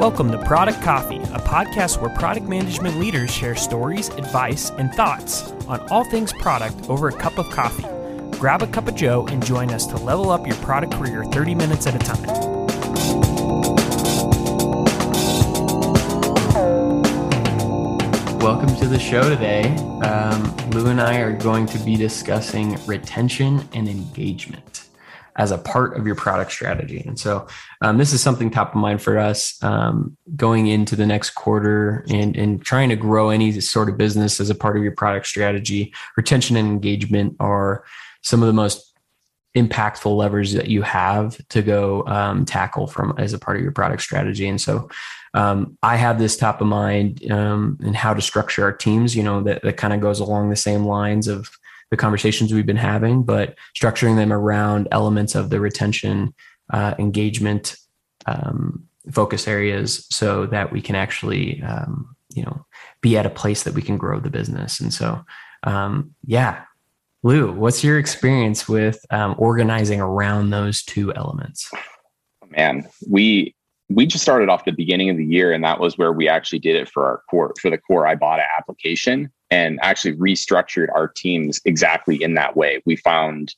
Welcome to Product Coffee, a podcast where product management leaders share stories, advice, and thoughts on all things product over a cup of coffee. Grab a cup of Joe and join us to level up your product career 30 minutes at a time. Welcome to the show today. Um, Lou and I are going to be discussing retention and engagement as a part of your product strategy. And so um, this is something top of mind for us um, going into the next quarter and, and trying to grow any sort of business as a part of your product strategy. Retention and engagement are some of the most impactful levers that you have to go um, tackle from as a part of your product strategy. And so um, I have this top of mind um, and how to structure our teams, you know, that, that kind of goes along the same lines of the conversations we've been having, but structuring them around elements of the retention, uh, engagement, um, focus areas so that we can actually, um, you know, be at a place that we can grow the business. And so, um, yeah, Lou, what's your experience with um, organizing around those two elements? Man, we we just started off the beginning of the year, and that was where we actually did it for our core for the core Ibotta application and actually restructured our teams exactly in that way. We found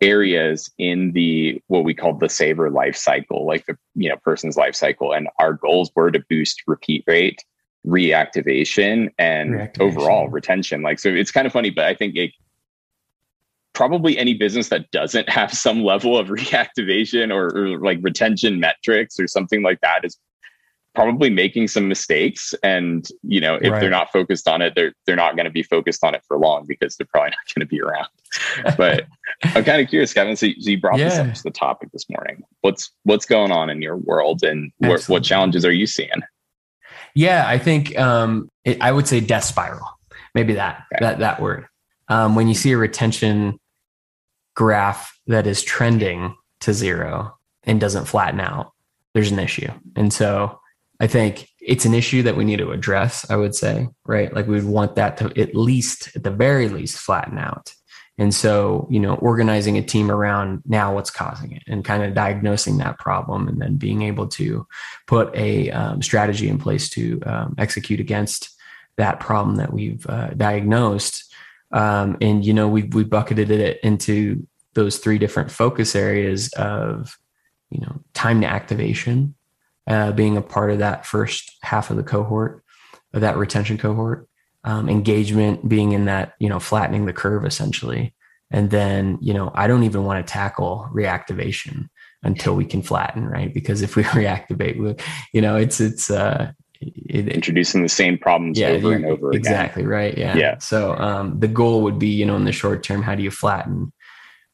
areas in the what we called the saver life cycle, like the you know person's life cycle, and our goals were to boost repeat rate, reactivation, and reactivation. overall retention. Like so, it's kind of funny, but I think it, probably any business that doesn't have some level of reactivation or, or like retention metrics or something like that is probably making some mistakes and you know if right. they're not focused on it they're they're not going to be focused on it for long because they're probably not going to be around but i'm kind of curious kevin so, you brought yeah. this up to the topic this morning what's what's going on in your world and wh- what challenges are you seeing yeah i think um it, i would say death spiral maybe that okay. that that word um when you see a retention graph that is trending to zero and doesn't flatten out there's an issue and so I think it's an issue that we need to address, I would say, right? Like we'd want that to at least, at the very least, flatten out. And so, you know, organizing a team around now what's causing it and kind of diagnosing that problem and then being able to put a um, strategy in place to um, execute against that problem that we've uh, diagnosed. Um, and, you know, we we bucketed it into those three different focus areas of, you know, time to activation, uh, being a part of that first half of the cohort, of that retention cohort, um, engagement being in that, you know, flattening the curve essentially. And then, you know, I don't even want to tackle reactivation until we can flatten, right? Because if we reactivate, we, you know, it's, it's, uh, it, introducing the same problems yeah, over and over again. Exactly right. Yeah. Yeah. So um, the goal would be, you know, in the short term, how do you flatten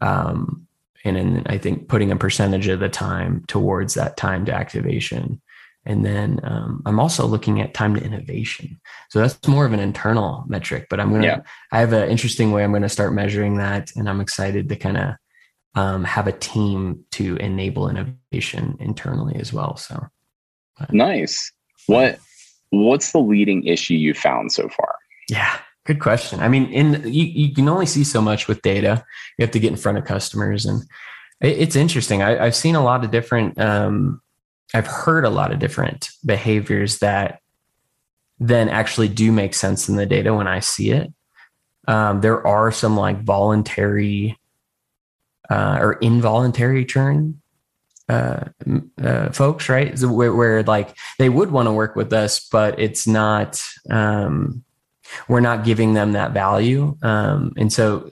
um, and then I think putting a percentage of the time towards that time to activation. And then um, I'm also looking at time to innovation. So that's more of an internal metric, but I'm going to, yeah. I have an interesting way I'm going to start measuring that. And I'm excited to kind of um, have a team to enable innovation internally as well. So nice. What, what's the leading issue you found so far? Yeah. Good question. I mean, in you, you can only see so much with data. You have to get in front of customers, and it, it's interesting. I, have seen a lot of different. Um, I've heard a lot of different behaviors that then actually do make sense in the data when I see it. Um, there are some like voluntary uh, or involuntary churn uh, uh, folks, right? Where, where, like they would want to work with us, but it's not. Um, we're not giving them that value. Um, and so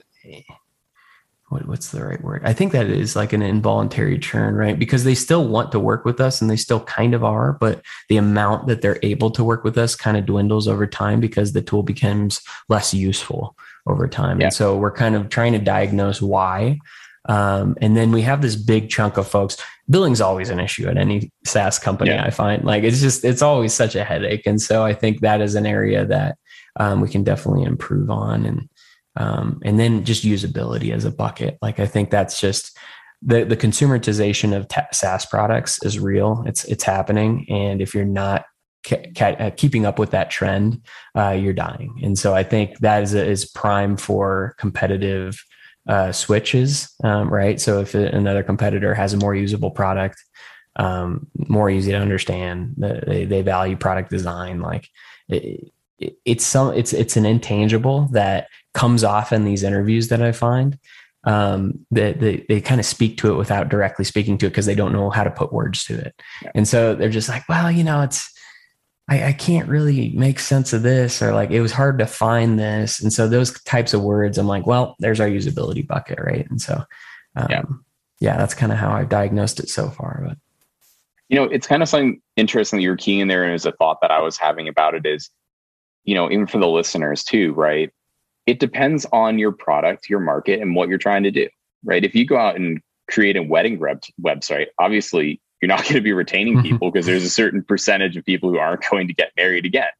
what, what's the right word? I think that is like an involuntary churn, right? Because they still want to work with us and they still kind of are, but the amount that they're able to work with us kind of dwindles over time because the tool becomes less useful over time. Yeah. And so we're kind of trying to diagnose why. Um, and then we have this big chunk of folks. Billing's always an issue at any SaaS company. Yeah. I find like it's just it's always such a headache, and so I think that is an area that um, we can definitely improve on. And um, and then just usability as a bucket. Like I think that's just the the consumerization of t- SaaS products is real. It's it's happening, and if you're not uh, keeping up with that trend, uh, you're dying. And so I think that is is prime for competitive uh, switches, um, right? So if another competitor has a more usable product, um, more easy to understand, they, they value product design, like. It, it's some it's it's an intangible that comes off in these interviews that I find um, that they, they kind of speak to it without directly speaking to it because they don't know how to put words to it. Yeah. And so they're just like, well, you know, it's, I, I, can't really make sense of this, or like it was hard to find this. And so those types of words, I'm like, well, there's our usability bucket, right? And so, um, yeah. yeah, that's kind of how I've diagnosed it so far. But you know, it's kind of something interesting that you're keying in there, and as a thought that I was having about it is, you know, even for the listeners too, right? it depends on your product, your market, and what you're trying to do, right? If you go out and create a wedding rep- website, obviously you're not going to be retaining mm-hmm. people because there's a certain percentage of people who aren't going to get married again,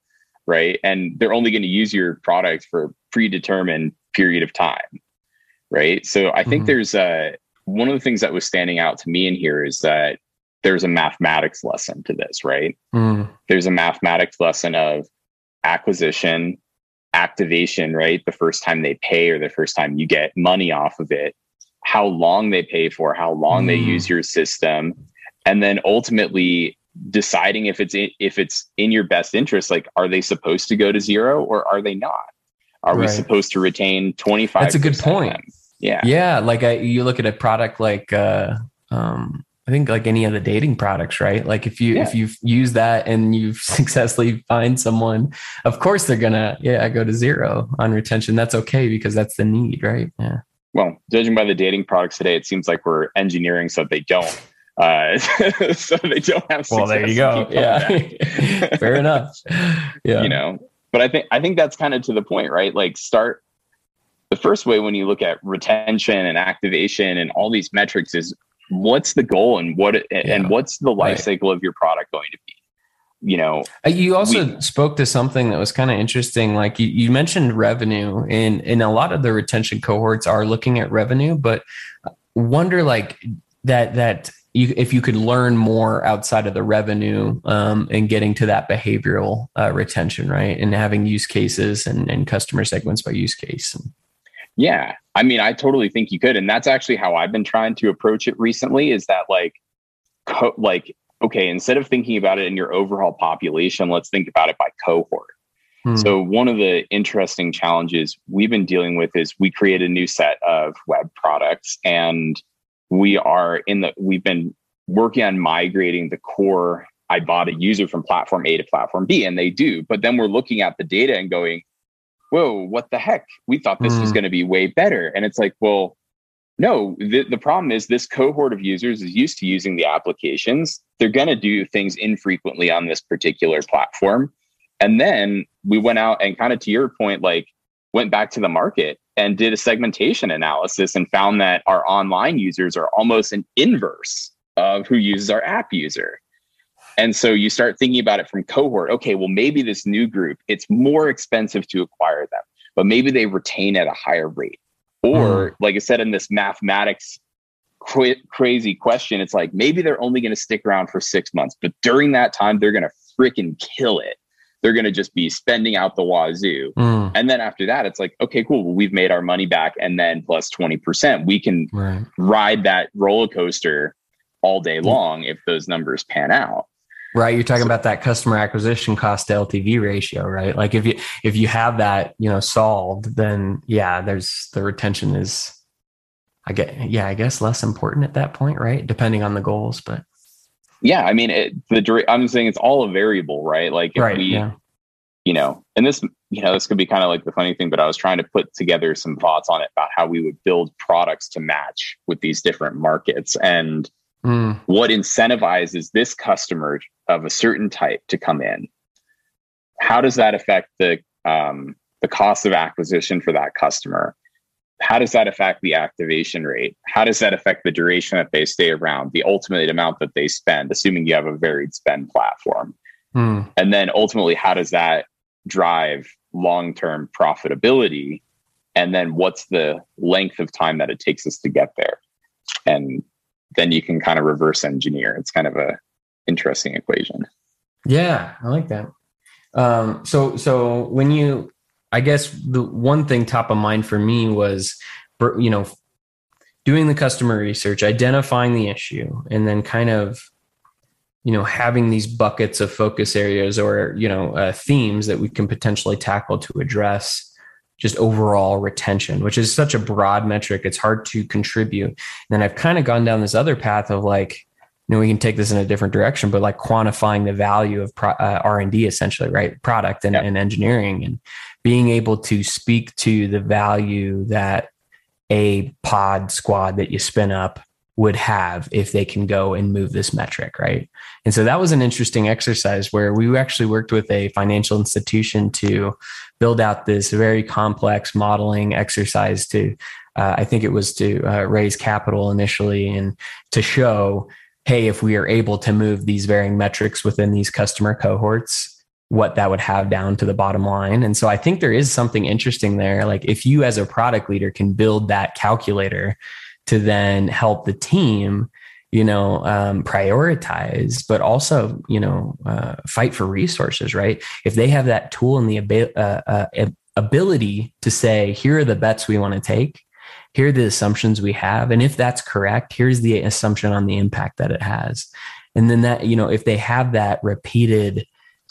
right? And they're only going to use your product for a predetermined period of time, right? So I think mm-hmm. there's a one of the things that was standing out to me in here is that there's a mathematics lesson to this, right? Mm. There's a mathematics lesson of acquisition, activation, right? The first time they pay or the first time you get money off of it, how long they pay for, how long mm. they use your system, and then ultimately deciding if it's in, if it's in your best interest. Like, are they supposed to go to zero or are they not? Are right. we supposed to retain twenty five? That's a good point. Yeah, yeah. Like I, you look at a product like uh, um, I think like any of the dating products, right? Like if you yeah. if you use that and you've successfully find someone, of course they're gonna yeah go to zero on retention. That's okay because that's the need, right? Yeah. Well, judging by the dating products today, it seems like we're engineering so they don't. Uh, so they don't have. Well, there you go. Yeah, fair enough. Yeah, you know, but I think I think that's kind of to the point, right? Like start the first way when you look at retention and activation and all these metrics is what's the goal and what yeah. and what's the life right. cycle of your product going to be you know uh, you also we, spoke to something that was kind of interesting like you, you mentioned revenue and and a lot of the retention cohorts are looking at revenue but wonder like that that you, if you could learn more outside of the revenue um, and getting to that behavioral uh, retention right and having use cases and, and customer segments by use case yeah. I mean, I totally think you could. And that's actually how I've been trying to approach it recently is that like, co- like, okay, instead of thinking about it in your overall population, let's think about it by cohort. Hmm. So one of the interesting challenges we've been dealing with is we create a new set of web products and we are in the, we've been working on migrating the core Ibotta user from platform A to platform B, and they do. But then we're looking at the data and going, whoa, what the heck? We thought this mm. was going to be way better. And it's like, well, no, the, the problem is this cohort of users is used to using the applications. They're going to do things infrequently on this particular platform. And then we went out and kind of to your point, like went back to the market and did a segmentation analysis and found that our online users are almost an inverse of who uses our app user. And so you start thinking about it from cohort. Okay, well, maybe this new group, it's more expensive to acquire but maybe they retain at a higher rate. Or, mm. like I said, in this mathematics qu- crazy question, it's like maybe they're only going to stick around for six months, but during that time, they're going to freaking kill it. They're going to just be spending out the wazoo. Mm. And then after that, it's like, okay, cool. Well, we've made our money back and then plus 20%. We can right. ride that roller coaster all day long if those numbers pan out. Right. You're talking about that customer acquisition cost to LTV ratio, right? Like if you if you have that, you know, solved, then yeah, there's the retention is I get yeah, I guess less important at that point, right? Depending on the goals, but yeah, I mean, it, the I'm saying it's all a variable, right? Like if right, we, yeah. you know, and this you know, this could be kind of like the funny thing, but I was trying to put together some thoughts on it about how we would build products to match with these different markets and mm. what incentivizes this customer of a certain type to come in. How does that affect the um, the cost of acquisition for that customer? How does that affect the activation rate? How does that affect the duration that they stay around, the ultimate amount that they spend, assuming you have a varied spend platform? Mm. And then ultimately, how does that drive long term profitability? And then what's the length of time that it takes us to get there? And then you can kind of reverse engineer. It's kind of a interesting equation. Yeah, I like that. Um, so so when you, I guess the one thing top of mind for me was, you know, doing the customer research, identifying the issue, and then kind of you know having these buckets of focus areas or you know uh, themes that we can potentially tackle to address just overall retention which is such a broad metric. It's hard to contribute. And then i've kind of gone down this other path of like you know we can take this in a different direction but like quantifying the value of pro, uh, r&d essentially right? Product and, and engineering and being able to speak to the value that a pod squad that you spin up would have if they can go and move this metric, right? And so that was an interesting exercise where we actually worked with a financial institution to build out this very complex modeling exercise to, uh, I think it was to uh, raise capital initially and to show, hey, if we are able to move these varying metrics within these customer cohorts, what that would have down to the bottom line. And so I think there is something interesting there. Like if you as a product leader can build that calculator to then help the team you know um, prioritize but also you know uh, fight for resources right? If they have that tool and the ab- uh, uh, ability to say here are the bets we want to take. Here are the assumptions we have. And if that's correct here's the assumption on the impact that it has. And then that you know if they have that repeated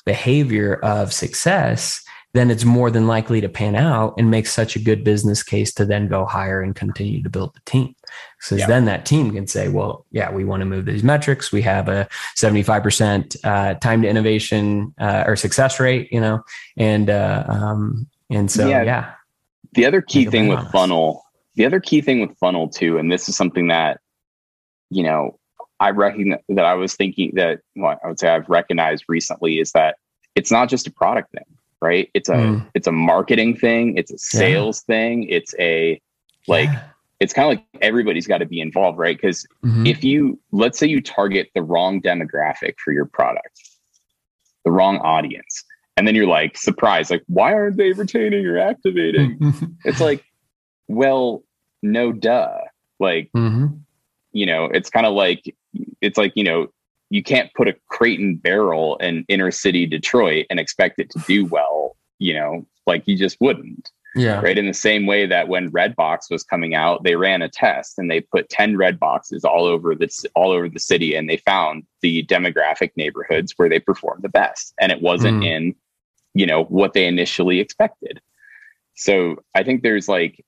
behavior of success then it's more than likely to pan out and make such a good business case to then go hire and continue to build the team. So yeah. then that team can say, well, yeah, we want to move these metrics. We have a 75% uh, time to innovation uh, or success rate, you know, and, uh, um, and so, yeah. yeah. The other key thing with honest. funnel, the other key thing with funnel too, and this is something that, you know, I recognize that I was thinking that well, I would say I've recognized recently is that it's not just a product thing right? It's a mm. it's a marketing thing, it's a sales yeah. thing, it's a like yeah. it's kind of like everybody's got to be involved, right? Because mm-hmm. if you let's say you target the wrong demographic for your product, the wrong audience, and then you're like surprised, like why aren't they retaining or activating? it's like, well, no, duh. Like, mm-hmm. you know, it's kind of like it's like you know you can't put a crate and barrel in inner city Detroit and expect it to do well, you know, like you just wouldn't. Yeah. Right. In the same way that when Redbox was coming out, they ran a test and they put 10 red boxes all over this all over the city and they found the demographic neighborhoods where they performed the best. And it wasn't mm. in, you know, what they initially expected. So I think there's like,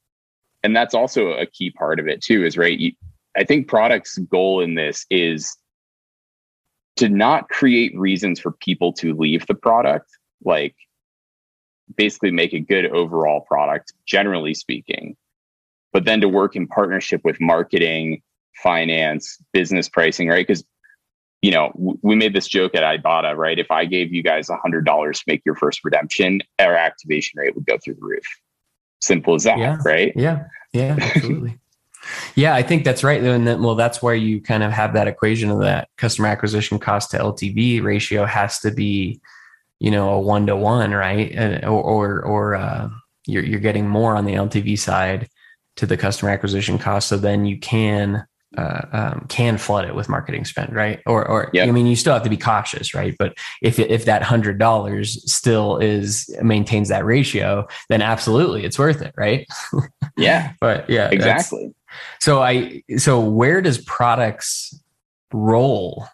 and that's also a key part of it too, is right. You, I think product's goal in this is to not create reasons for people to leave the product, like basically make a good overall product, generally speaking, but then to work in partnership with marketing, finance, business pricing, right? Because you know, w- we made this joke at Ibotta, right? If I gave you guys a hundred dollars to make your first redemption, our activation rate would go through the roof. Simple as that, yeah. right? Yeah, yeah, absolutely. Yeah, I think that's right. And then, well, that's where you kind of have that equation of that customer acquisition cost to LTV ratio has to be, you know, a one to one, right? or or, or uh, you're you're getting more on the LTV side to the customer acquisition cost, so then you can uh, um, can flood it with marketing spend, right? Or, or yep. I mean, you still have to be cautious, right? But if if that hundred dollars still is maintains that ratio, then absolutely, it's worth it, right? Yeah, but yeah, exactly. So I so where does products role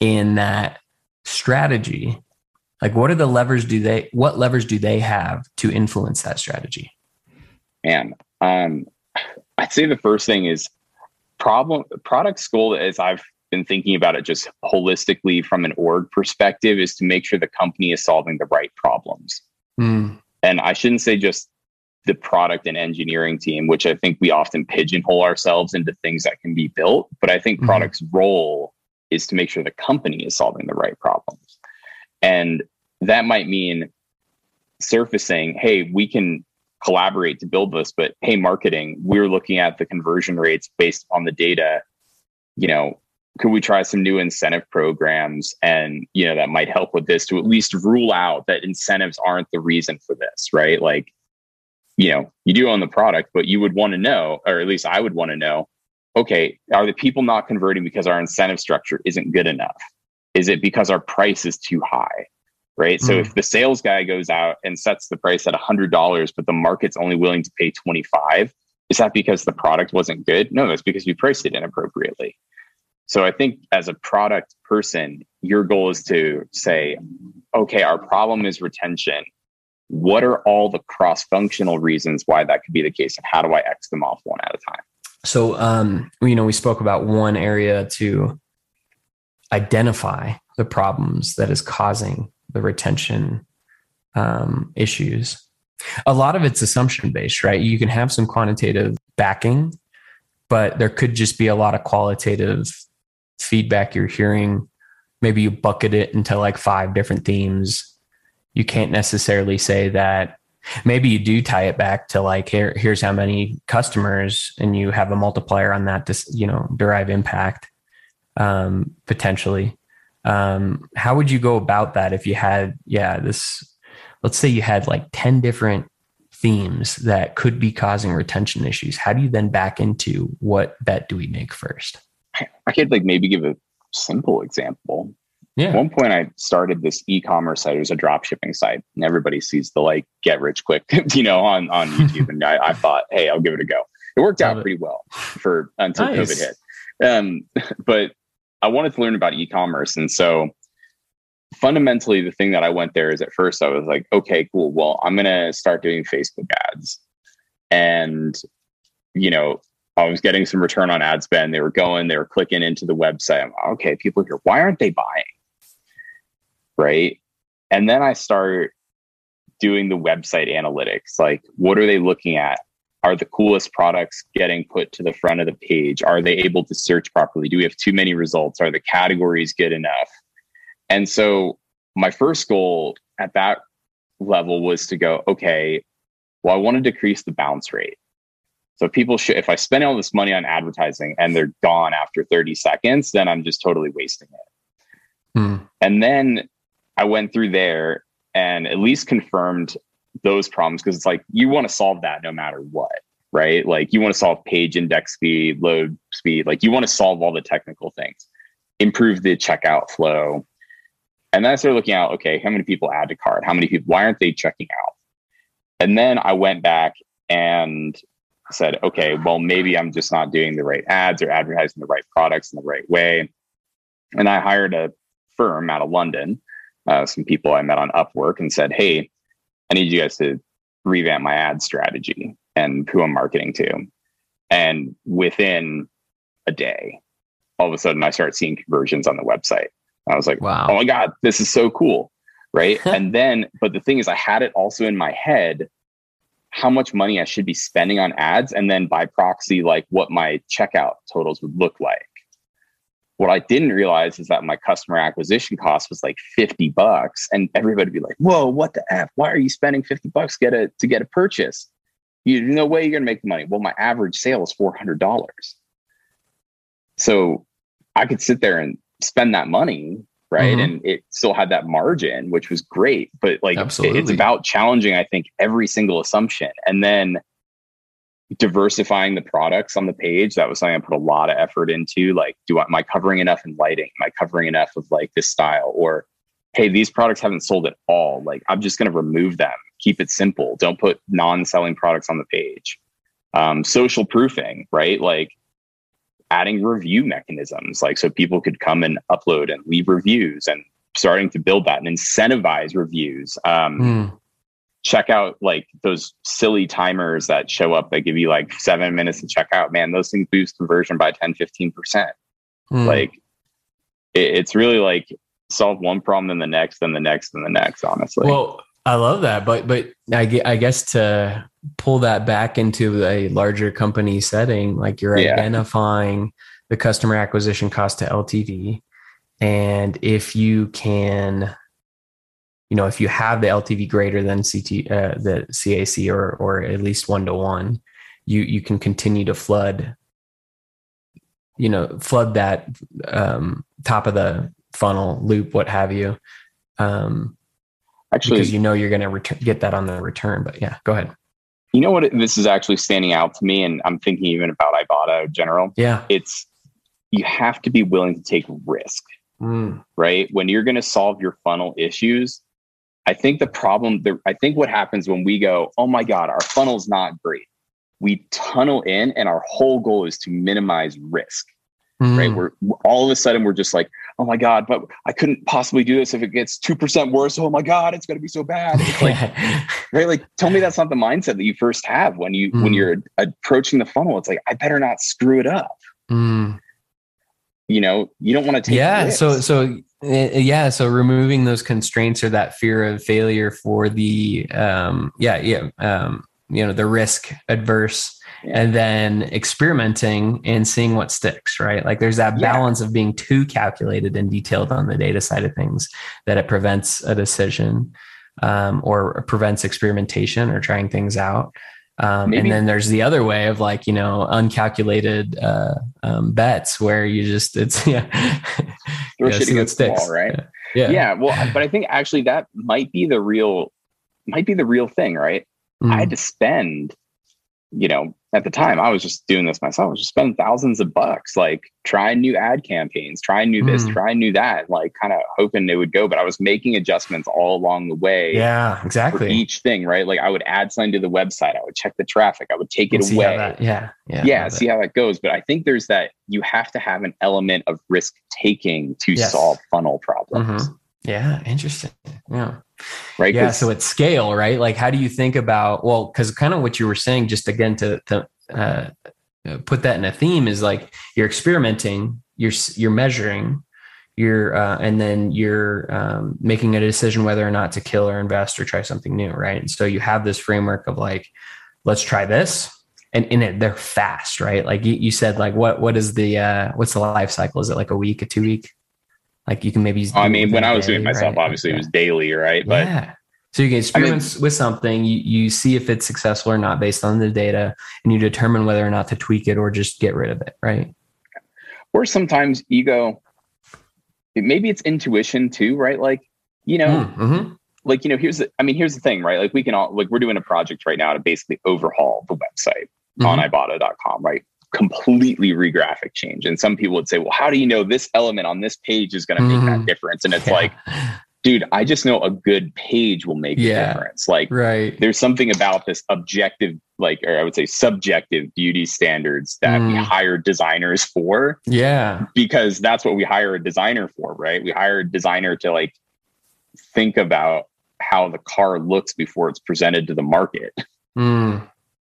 in that strategy? Like what are the levers do they what levers do they have to influence that strategy? Man, um I'd say the first thing is problem product school as I've been thinking about it just holistically from an org perspective is to make sure the company is solving the right problems. Mm. and I shouldn't say just the product and engineering team, which I think we often pigeonhole ourselves into things that can be built. But I think mm-hmm. product's role is to make sure the company is solving the right problems. And that might mean surfacing, hey, we can collaborate to build this, but hey, marketing, we're looking at the conversion rates based on the data. You know, could we try some new incentive programs and you know that might help with this to at least rule out that incentives aren't the reason for this, right? Like, you know, you do own the product, but you would want to know, or at least I would want to know, okay, are the people not converting because our incentive structure isn't good enough? Is it because our price is too high? Right. Mm. So if the sales guy goes out and sets the price at $100, but the market's only willing to pay 25, is that because the product wasn't good? No, that's because we priced it inappropriately. So I think as a product person, your goal is to say, okay, our problem is retention. What are all the cross functional reasons why that could be the case? And how do I X them off one at a time? So, um, you know, we spoke about one area to identify the problems that is causing the retention um, issues. A lot of it's assumption based, right? You can have some quantitative backing, but there could just be a lot of qualitative feedback you're hearing. Maybe you bucket it into like five different themes. You can't necessarily say that. Maybe you do tie it back to like here here's how many customers and you have a multiplier on that to you know derive impact um, potentially. Um, how would you go about that if you had yeah this let's say you had like 10 different themes that could be causing retention issues. How do you then back into what bet do we make first? I could like maybe give a simple example yeah. At one point, I started this e-commerce site. It was a drop shipping site, and everybody sees the like get rich quick, you know, on on YouTube. and I, I, thought, hey, I'll give it a go. It worked Love out it. pretty well for until nice. COVID hit. Um, but I wanted to learn about e-commerce, and so fundamentally, the thing that I went there is at first I was like, okay, cool. Well, I'm gonna start doing Facebook ads, and you know, I was getting some return on ad spend. They were going, they were clicking into the website. I'm, okay, people here, why aren't they buying? Right? And then I start doing the website analytics. Like, what are they looking at? Are the coolest products getting put to the front of the page? Are they able to search properly? Do we have too many results? Are the categories good enough? And so, my first goal at that level was to go, okay, well, I want to decrease the bounce rate. So people should, if I spend all this money on advertising and they're gone after 30 seconds, then I'm just totally wasting it. Hmm. And then I went through there and at least confirmed those problems because it's like you want to solve that no matter what, right? Like you want to solve page index speed, load speed, like you want to solve all the technical things, improve the checkout flow. And then I started looking out, okay, how many people add to cart? How many people, why aren't they checking out? And then I went back and said, okay, well, maybe I'm just not doing the right ads or advertising the right products in the right way. And I hired a firm out of London uh, some people I met on Upwork and said, Hey, I need you guys to revamp my ad strategy and who I'm marketing to. And within a day, all of a sudden I start seeing conversions on the website. I was like, wow. oh my God, this is so cool. Right. and then, but the thing is, I had it also in my head how much money I should be spending on ads. And then by proxy, like what my checkout totals would look like. What I didn't realize is that my customer acquisition cost was like 50 bucks. And everybody would be like, whoa, what the F? Why are you spending 50 bucks get a, to get a purchase? You no way you're going to make the money. Well, my average sale is $400. So I could sit there and spend that money, right? Mm-hmm. And it still had that margin, which was great. But like, Absolutely. it's about challenging, I think, every single assumption. And then diversifying the products on the page that was something i put a lot of effort into like do I, am i covering enough in lighting? Am i covering enough of like this style? Or hey these products haven't sold at all. Like i'm just going to remove them. Keep it simple. Don't put non-selling products on the page. Um, social proofing right? Like adding review mechanisms. Like so people could come and upload and leave reviews and starting to build that and incentivize reviews. Um, mm check out like those silly timers that show up that give you like seven minutes to check out man those things boost conversion by 10 15% mm. like it, it's really like solve one problem then the next then the next then the next honestly well I love that, but but I, I guess to pull that back into a larger company setting, like you're yeah. identifying the customer acquisition cost to LTV, and if you can, you know, if you have the LTV greater than CT, uh, the CAC, or or at least one to one, you you can continue to flood, you know, flood that um, top of the funnel loop, what have you. Um, actually because you know you're going to return get that on the return but yeah go ahead you know what this is actually standing out to me and i'm thinking even about ibotta general yeah it's you have to be willing to take risk mm. right when you're going to solve your funnel issues i think the problem the, i think what happens when we go oh my god our funnel's not great. We tunnel in and our whole goal is to minimize risk mm. right we're all of a sudden we're just like oh my god but i couldn't possibly do this if it gets 2% worse. Oh my god it's going to be so bad. It's like right? Like tell me that's not the mindset that you first have when you mm. when you're approaching the funnel. It's like i better not screw it up. Mm. you know you don't want to take yeah so so yeah so removing those constraints or that fear of failure for the um yeah yeah um you know the risk adverse yeah. and then experimenting and seeing what sticks, right? Like there's that balance yeah. of being too calculated and detailed on the data side of things that it prevents a decision um, or prevents experimentation or trying things out. Um, and then there's the other way of like, you know, uncalculated uh, um, bets where you just, it's, yeah, you know, see what sticks. Wall, right? Yeah. yeah. yeah. Well, but I think actually that might be the real, might be the real thing, right? Mm. I had mm. to spend, you know, at the time I was just doing this myself. I was just spending thousands of bucks, like trying new ad campaigns, trying new this, mm. trying new that, like kind of hoping it would go. But I was making adjustments all along the way. Yeah, exactly. each thing, right? Like I would add something to the website, I would check the traffic, I would take it away. That, yeah, yeah, yeah. See how that goes. But I think there's that you have to have an element of risk taking to yes. solve funnel problems. Mm-hmm. Yeah, interesting. Yeah. Right. Yeah. So at scale, right? Like, how do you think about, well, because kind of what you were saying, just again to, to uh, put that in a theme is like you're experimenting, you're, you're measuring, you're, uh, and then you're um, making a decision whether or not to kill or invest or try something new. Right. And so you have this framework of like, let's try this. And in it, they're fast, right? Like you, you said, like what, what is the, uh, what's the life cycle? Is it like a week, a two week? Like you can maybe. I mean, when I was doing myself, right? obviously yeah. it was daily, right? But yeah. So you can experiment I mean, with something, you, you see if it's successful or not based on the data, and you determine whether or not to tweak it or just get rid of it, right? Or sometimes ego, maybe it's intuition too, right? Like, you know, mm, mm-hmm. like, you know, here's the, I mean, here's the thing, right? Like we can all, like we're doing a project right now to basically overhaul the website mm-hmm. on ibotta.com, right? Completely re-graphic change. And some people would say, well, how do you know this element on this page is going to make mm-hmm. that difference? And it's yeah. like, dude, I just know a good page will make yeah. a difference. Like, right. there's something about this objective, like, or I would say subjective beauty standards that mm. we hire designers for. Yeah. Because that's what we hire a designer for, right? We hire a designer to like think about how the car looks before it's presented to the market. Mm.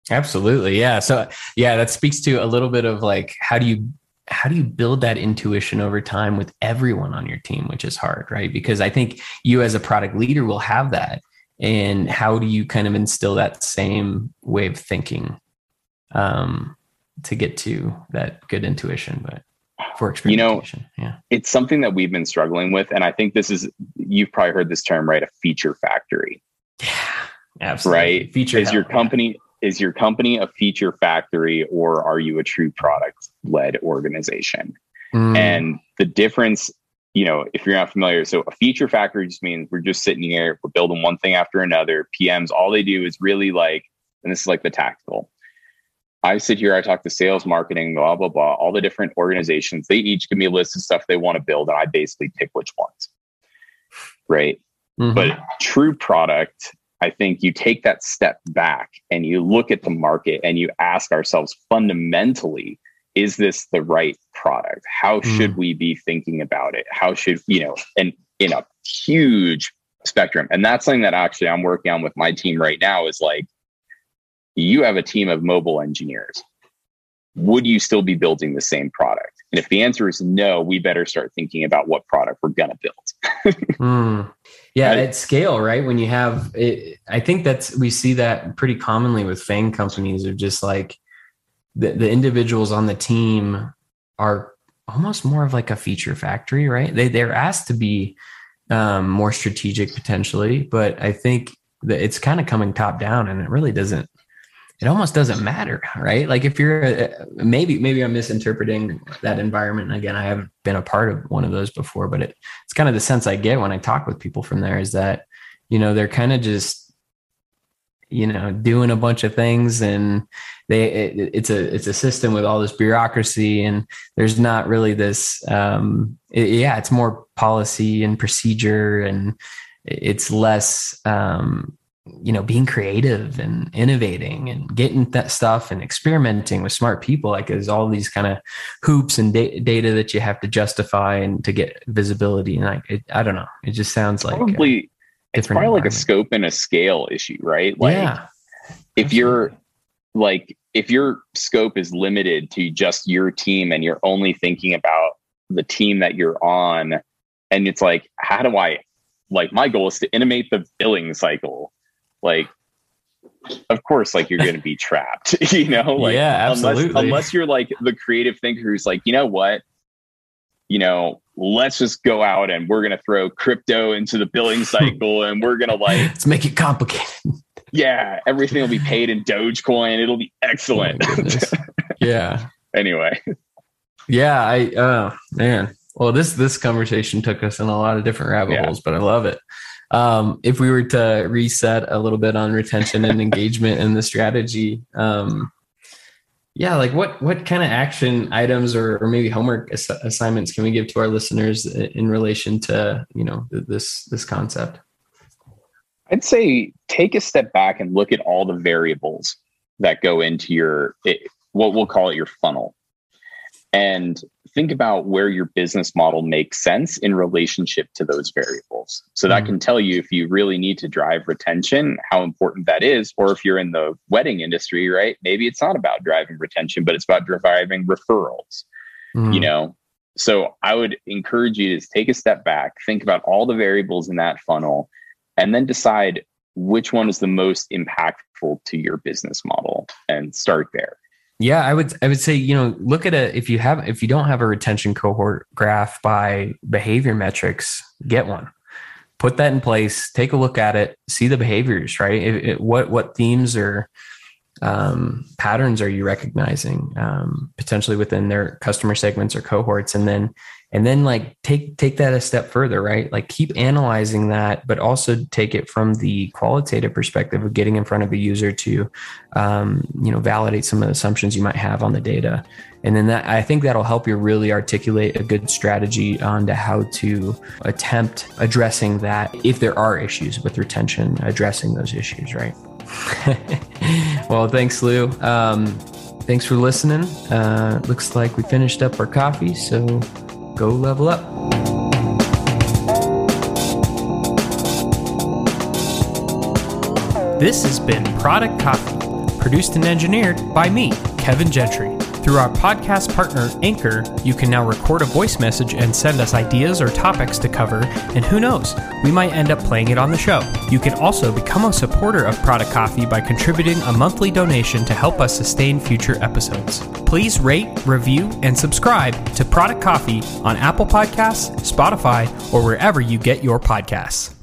Absolutely. Yeah. So yeah, that speaks to a little bit of like how do you how do you build that intuition over time with everyone on your team, which is hard, right? Because I think you as a product leader will have that. And how do you kind of instill that same way of thinking um, to get to that good intuition? But for experimentation, you know, yeah, it's something that we've been struggling with, and I think this is you've probably heard this term, right? A feature factory. Yeah, absolutely. Right. Feature is your company. Yeah is your company a feature factory or are you a true product led organization? Mm. And the difference, you know, if you're not familiar, so a feature factory just means we're just sitting here, we're building one thing after another. PMs, all they do is really like, and this is like the tactical. I sit here, I talk to sales, marketing, blah, blah, blah, all the different organizations. They each give me a list of stuff they want to build, and I basically pick which ones. Right. Mm-hmm. But true product I think you take that step back and you look at the market and you ask ourselves fundamentally, is this the right product? How mm. should we be thinking about it? How should, you know, and in a huge spectrum. And that's something that actually I'm working on with my team right now is like, you have a team of mobile engineers. would you still be building the same product? And if the answer is no, we better start thinking about what product we're going to build. mm. Yeah, at scale, right? When you have, it, I think that's we see that pretty commonly with FANG companies of just like the, the individuals on the team are almost more of like a feature factory, right? They they're asked to be um, more strategic potentially, but I think that it's kind of coming top down, and it really doesn't. It almost doesn't matter, right? Like if you're a, maybe maybe I'm misinterpreting that environment. Again, I haven't been a part of one of those before, but it, it's kind of the sense I get when I talk with people from there is that you know they're kind of just you know doing a bunch of things and they it, it's a it's a system with all this bureaucracy and there's not really this um it, yeah it's more policy and procedure and it's less um you know being creative and innovating and getting that stuff and experimenting with smart people like there's all these kind of hoops and da- data that you have to justify and to get visibility and I, it, I don't know it just sounds like probably it's probably like a scope and a scale issue, right? Like yeah, if you're like if your scope is limited to just your team and you're only thinking about the team that you're on and it's like how do I like my goal is to innovate the billing cycle. Like of course like you're going to be trapped, you know? Like yeah, absolutely. Unless, unless you're like the creative thinker who's like, "You know what? You know, let's just go out and we're going to throw crypto into the billing cycle and we're going to like let's make it complicated. Yeah, everything will be paid in Dogecoin. It'll be oh excellent. Oh yeah. anyway. Yeah, I oh man. Well, this this conversation took us in a lot of different rabbit yeah. holes, but I love it. Um, if we were to reset a little bit on retention and engagement and the strategy, um, yeah like what what kind of action items or, or maybe homework ass- assignments can we give to our listeners in relation to you know this this concept? I'd say take a step back and look at all the variables that go into your it, what we'll call it your funnel. And think about where your business model makes sense in relationship to those variables. So that mm. can tell you if you really need to drive retention, how important that is, or if you're in the wedding industry, right? Maybe it's not about driving retention, but it's about driving referrals. Mm. You know, so I would encourage you to take a step back, think about all the variables in that funnel, and then decide which one is the most impactful to your business model and start there. Yeah, I would I would say, you know, look at a if you have if you don't have a retention cohort graph by behavior metrics, get one. Put that in place, take a look at it, see the behaviors, right? It, it, what what themes or um, patterns are you recognizing um, potentially within their customer segments or cohorts, and then and then like take take that a step further right? Like keep analyzing that but also take it from the qualitative perspective of getting in front of a user to um, you know validate some of the assumptions you might have on the data. And then that i think that'll help you really articulate a good strategy on to how to attempt addressing that if there are issues with retention addressing those issues right? Well thanks lou. Um, thanks for listening. Uh, looks like we finished up our coffee so go level up. This has been Product Coffee, produced and engineered by me, Kevin Gentry. Through our podcast partner, Anchor, you can now record a voice message and send us ideas or topics to cover, and who knows, we might end up playing it on the show. You can also become a supporter of Product Coffee by contributing a monthly donation to help us sustain future episodes. Please rate, review, and subscribe to Product Coffee on Apple Podcasts, Spotify, or wherever you get your podcasts.